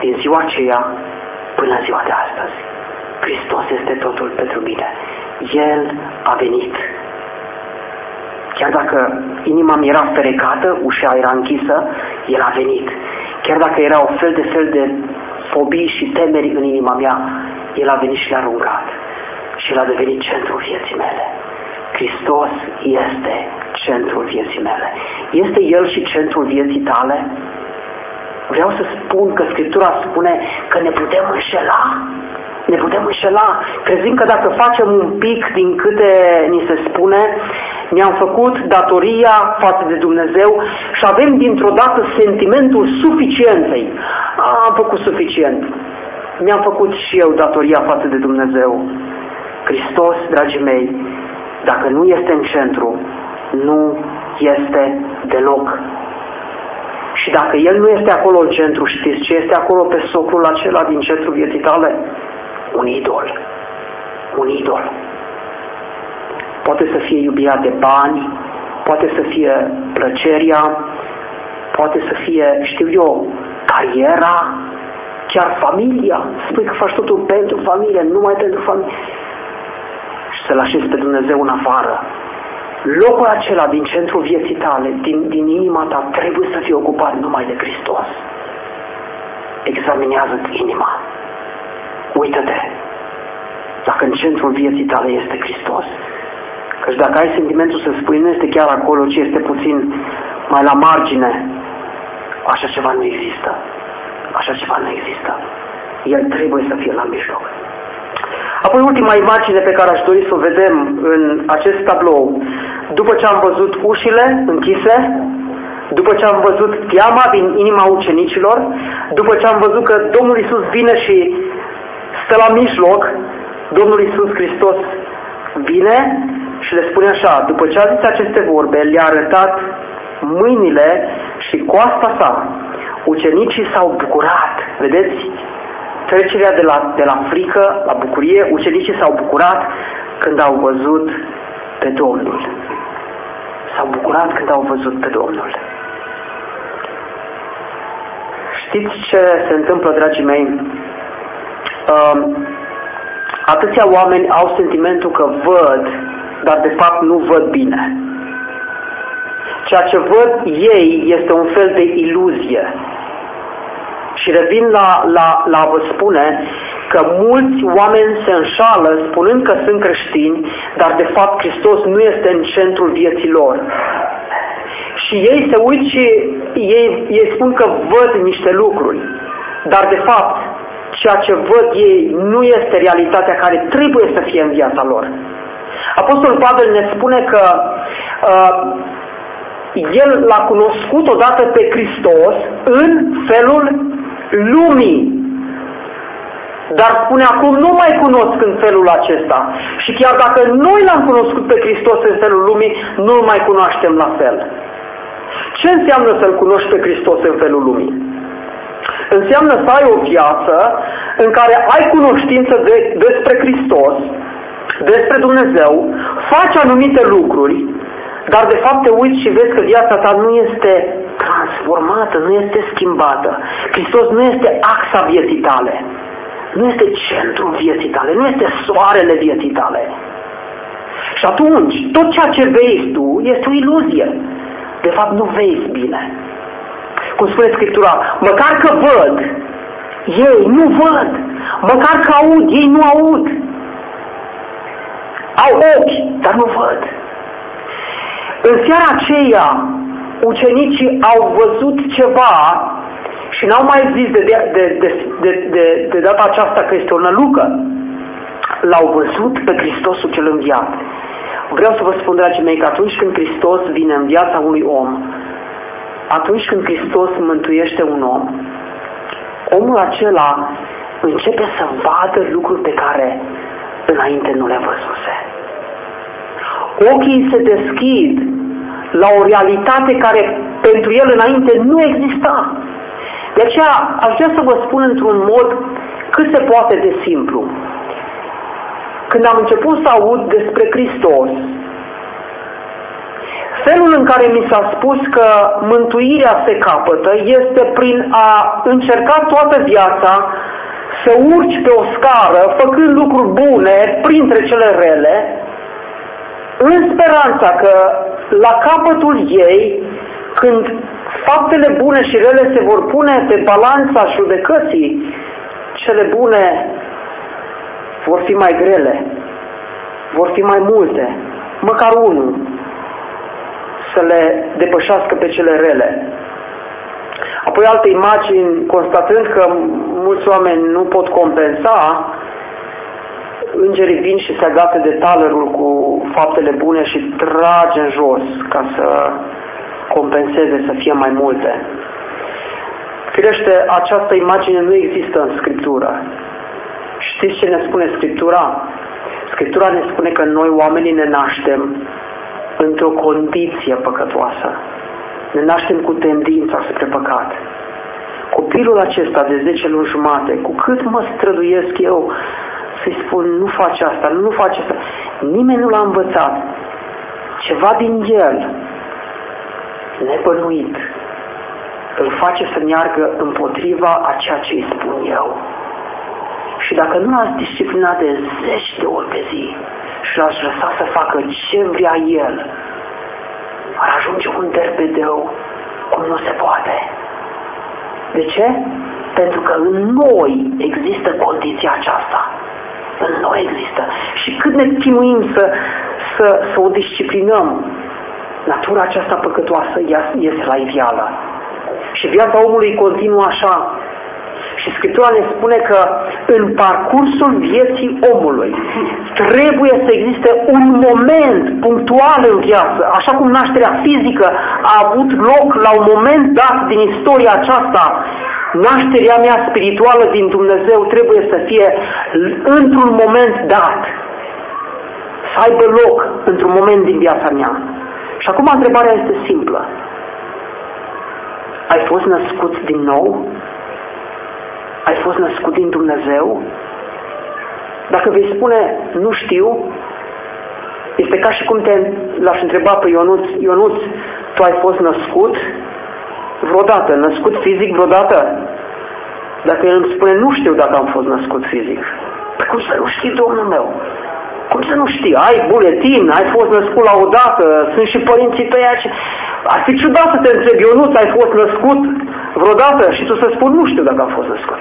Din ziua aceea până ziua de astăzi. Hristos este totul pentru mine. El a venit. Chiar dacă inima mi era ferecată, ușa era închisă, El a venit. Chiar dacă era o fel de fel de fobii și temeri în inima mea, El a venit și le-a aruncat. Și El a devenit centrul vieții mele. Hristos este centrul vieții mele. Este El și centrul vieții tale? Vreau să spun că Scriptura spune că ne putem înșela. Ne putem înșela, crezând că dacă facem un pic din câte ni se spune, ne-am făcut datoria față de Dumnezeu și avem dintr-o dată sentimentul suficienței. A, am făcut suficient. Mi-am făcut și eu datoria față de Dumnezeu. Hristos, dragii mei, dacă nu este în centru, nu este deloc. Și dacă El nu este acolo în centru, știți ce este acolo pe socul acela din centru vieții tale? Un idol. Un idol. Poate să fie iubirea de bani, poate să fie plăceria, poate să fie, știu eu, cariera, chiar familia. Spui că faci totul pentru familie, numai pentru familie. Și să-L așezi pe Dumnezeu în afară. Locul acela din centrul vieții tale, din, din inima ta, trebuie să fie ocupat numai de Hristos. Examinează-ți inima. Uită-te. Dacă în centrul vieții tale este Hristos, Căci dacă ai sentimentul să spui nu este chiar acolo, ci este puțin mai la margine, așa ceva nu există. Așa ceva nu există. El trebuie să fie la mijloc. Apoi ultima imagine pe care aș dori să o vedem în acest tablou, după ce am văzut ușile închise, după ce am văzut teama din inima ucenicilor, după ce am văzut că Domnul Isus vine și stă la mijloc, Domnul Isus Hristos vine și le spune așa, după ce a zis aceste vorbe, le-a arătat mâinile și coasta sa. Ucenicii s-au bucurat, vedeți? Trecerea de la, de la frică la bucurie, ucenicii s-au bucurat când au văzut pe Domnul. S-au bucurat când au văzut pe Domnul. Știți ce se întâmplă, dragii mei? Uh, atâția oameni au sentimentul că văd dar de fapt nu văd bine. Ceea ce văd ei este un fel de iluzie. Și revin la, la, la vă spune că mulți oameni se înșală spunând că sunt creștini, dar de fapt Hristos nu este în centrul vieții lor. Și ei se uit și ei, ei spun că văd niște lucruri, dar de fapt ceea ce văd ei nu este realitatea care trebuie să fie în viața lor. Apostolul Pavel ne spune că uh, el l-a cunoscut odată pe Hristos în felul lumii. Dar spune acum, nu mai cunosc în felul acesta. Și chiar dacă noi l-am cunoscut pe Hristos în felul lumii, nu-l mai cunoaștem la fel. Ce înseamnă să-L cunoști pe Hristos în felul lumii? Înseamnă să ai o viață în care ai cunoștință de, despre Hristos, despre Dumnezeu, faci anumite lucruri, dar de fapt te uiți și vezi că viața ta nu este transformată, nu este schimbată. Hristos nu este axa vieții tale, nu este centrul vieții tale, nu este soarele vieții tale. Și atunci, tot ceea ce vezi tu este o iluzie. De fapt, nu vezi bine. Cum spune Scriptura, măcar că văd, ei nu văd. Măcar că aud, ei nu aud. Au ochi, dar nu văd. În seara aceea, ucenicii au văzut ceva și n-au mai zis de, de, de, de, de, de data aceasta că este o nălucă. L-au văzut pe Hristosul cel înviat. Vreau să vă spun, dragii mei, că atunci când Hristos vine în viața unui om, atunci când Hristos mântuiește un om, omul acela începe să vadă lucruri pe care înainte nu le văzuse. Ochii se deschid la o realitate care pentru el înainte nu exista. De aceea aș vrea să vă spun într-un mod cât se poate de simplu. Când am început să aud despre Hristos, felul în care mi s-a spus că mântuirea se capătă este prin a încerca toată viața să urci pe o scară, făcând lucruri bune printre cele rele, în speranța că la capătul ei, când faptele bune și rele se vor pune pe balanța judecății, cele bune vor fi mai grele, vor fi mai multe, măcar unul, să le depășească pe cele rele. Apoi alte imagini, constatând că mulți oameni nu pot compensa, îngerii vin și se agată de talerul cu faptele bune și trage în jos ca să compenseze, să fie mai multe. Firește, această imagine nu există în Scriptură. Știți ce ne spune Scriptura? Scriptura ne spune că noi oamenii ne naștem într-o condiție păcătoasă. Ne naștem cu tendința spre păcat. Copilul acesta de 10 luni jumate, cu cât mă străduiesc eu să-i spun, nu face asta, nu face asta, nimeni nu l-a învățat. Ceva din el, nebănuit, îl face să meargă împotriva a ceea ce îi spun eu. Și dacă nu l-ați disciplinat de zeci de ori pe zi și l-ați lăsat să facă ce vrea el, ar ajunge un derbedeu cum nu se poate. De ce? Pentru că în noi există condiția aceasta. În noi există. Și cât ne chinuim să, să, să o disciplinăm, natura aceasta păcătoasă iese la iveală. Și viața omului continuă așa. Și Scriptura ne spune că în parcursul vieții omului trebuie să existe un moment punctual în viață, așa cum nașterea fizică a avut loc la un moment dat din istoria aceasta, nașterea mea spirituală din Dumnezeu trebuie să fie într-un moment dat, să aibă loc într-un moment din viața mea. Și acum întrebarea este simplă. Ai fost născut din nou? Ai fost născut din Dumnezeu? Dacă vei spune, nu știu, este ca și cum te l-aș întreba pe Ionuț, Ionuț, tu ai fost născut vreodată, născut fizic vreodată? Dacă el îmi spune, nu știu dacă am fost născut fizic. Păi cum să nu știi, Domnul meu? Cum să nu știi? Ai buletin, ai fost născut la o dată, sunt și părinții tăi aici. Ar fi ciudat să te întreb, Ionuț, ai fost născut vreodată? Și tu să spun, nu știu dacă am fost născut.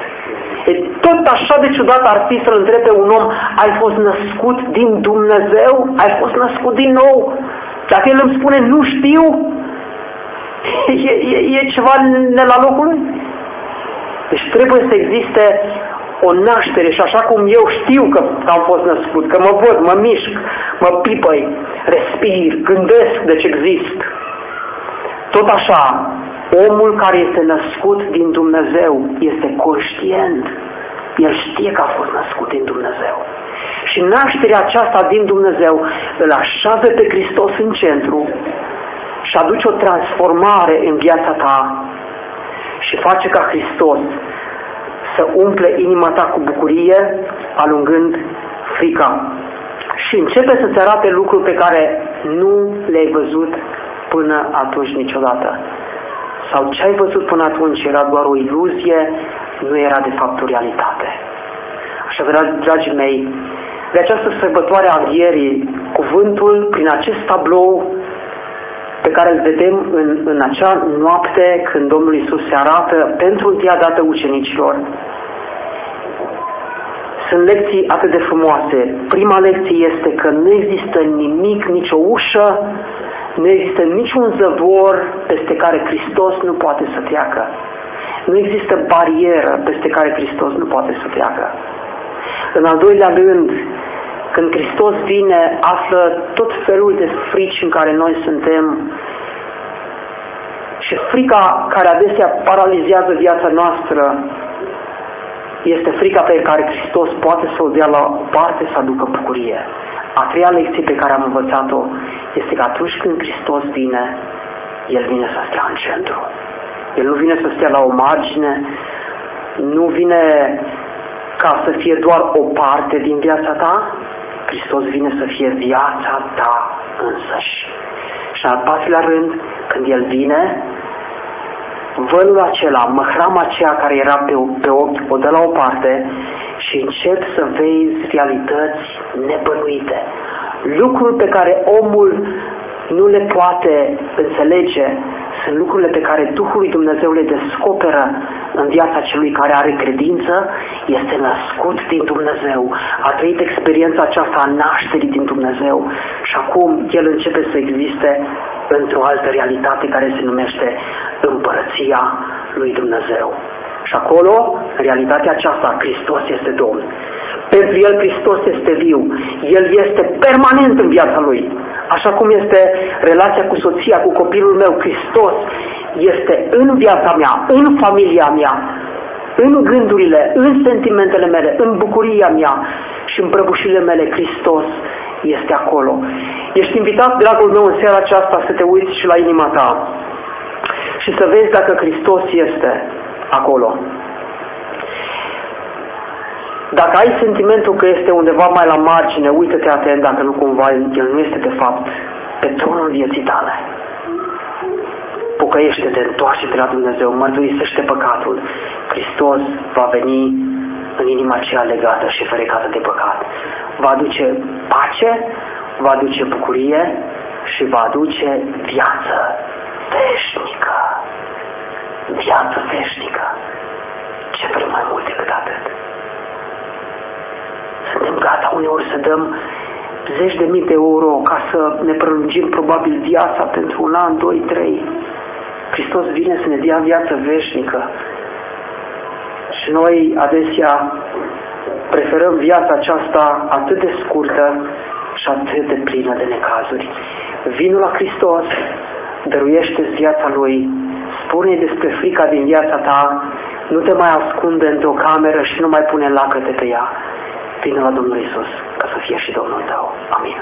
E, tot așa de ciudat ar fi să-l întrebe un om, ai fost născut din Dumnezeu? Ai fost născut din nou? Dacă el îmi spune, nu știu, e, e, e ceva ne la locului? Deci trebuie să existe o naștere și așa cum eu știu că am fost născut, că mă văd, mă mișc, mă pipăi, respir, gândesc deci exist. Tot așa, omul care este născut din Dumnezeu este conștient. El știe că a fost născut din Dumnezeu. Și nașterea aceasta din Dumnezeu îl așează pe Hristos în centru și aduce o transformare în viața ta și face ca Hristos să umple inima ta cu bucurie, alungând frica. Și începe să-ți arate lucruri pe care nu le-ai văzut până atunci niciodată. Sau ce ai văzut până atunci era doar o iluzie, nu era de fapt o realitate. Așa, dragii mei, de această sărbătoare a învierii, cuvântul, prin acest tablou pe care îl vedem în, în acea noapte când Domnul Isus se arată pentru întâia dată ucenicilor. Sunt lecții atât de frumoase. Prima lecție este că nu există nimic, nicio ușă, nu există niciun zăvor peste care Hristos nu poate să treacă. Nu există barieră peste care Hristos nu poate să treacă. În al doilea rând, când Hristos vine, află tot felul de frici în care noi suntem și frica care adesea paralizează viața noastră este frica pe care Hristos poate să o dea la o parte să aducă bucurie. A treia lecție pe care am învățat-o este că atunci când Hristos vine, El vine să stea în centru. El nu vine să stea la o margine, nu vine ca să fie doar o parte din viața ta, Hristos vine să fie viața ta însăși. Și al patrulea rând, când El vine, vălul acela, măhrama aceea care era pe, pe ochi, o dă la o parte și începi să vezi realități nebănuite. Lucruri pe care omul nu le poate înțelege sunt lucrurile pe care Duhul lui Dumnezeu le descoperă în viața celui care are credință, este născut din Dumnezeu, a trăit experiența aceasta a nașterii din Dumnezeu și acum el începe să existe într-o altă realitate care se numește împărăția lui Dumnezeu. Și acolo, realitatea aceasta, Hristos este Domn. Pentru El Hristos este viu. El este permanent în viața Lui. Așa cum este relația cu soția, cu copilul meu, Hristos este în viața mea, în familia mea, în gândurile, în sentimentele mele, în bucuria mea și în prăbușile mele, Hristos este acolo. Ești invitat, dragul meu, în seara aceasta să te uiți și la inima ta și să vezi dacă Hristos este acolo. Dacă ai sentimentul că este undeva mai la margine, uită-te atent dacă nu cumva El nu este de fapt pe tronul vieții tale. Pocăiește-te, întoarce-te la Dumnezeu, mărturisește păcatul. Hristos va veni în inima aceea legată și ferecată de păcat. Va aduce pace, va aduce bucurie și va aduce viață veșnică. Viață veșnică. Ce vrem mai mult decât atât? Suntem gata uneori să dăm zeci de mii de euro ca să ne prelungim probabil viața pentru un an, doi, trei. Hristos vine să ne dea viață veșnică. Și noi adesea preferăm viața aceasta atât de scurtă și atât de plină de necazuri. Vinul la Hristos, dăruiește viața Lui, spune despre frica din viața ta, nu te mai ascunde într-o cameră și nu mai pune lacăte pe ea. Vine la Domnul Isus ca să fie și Domnul tău. Amin.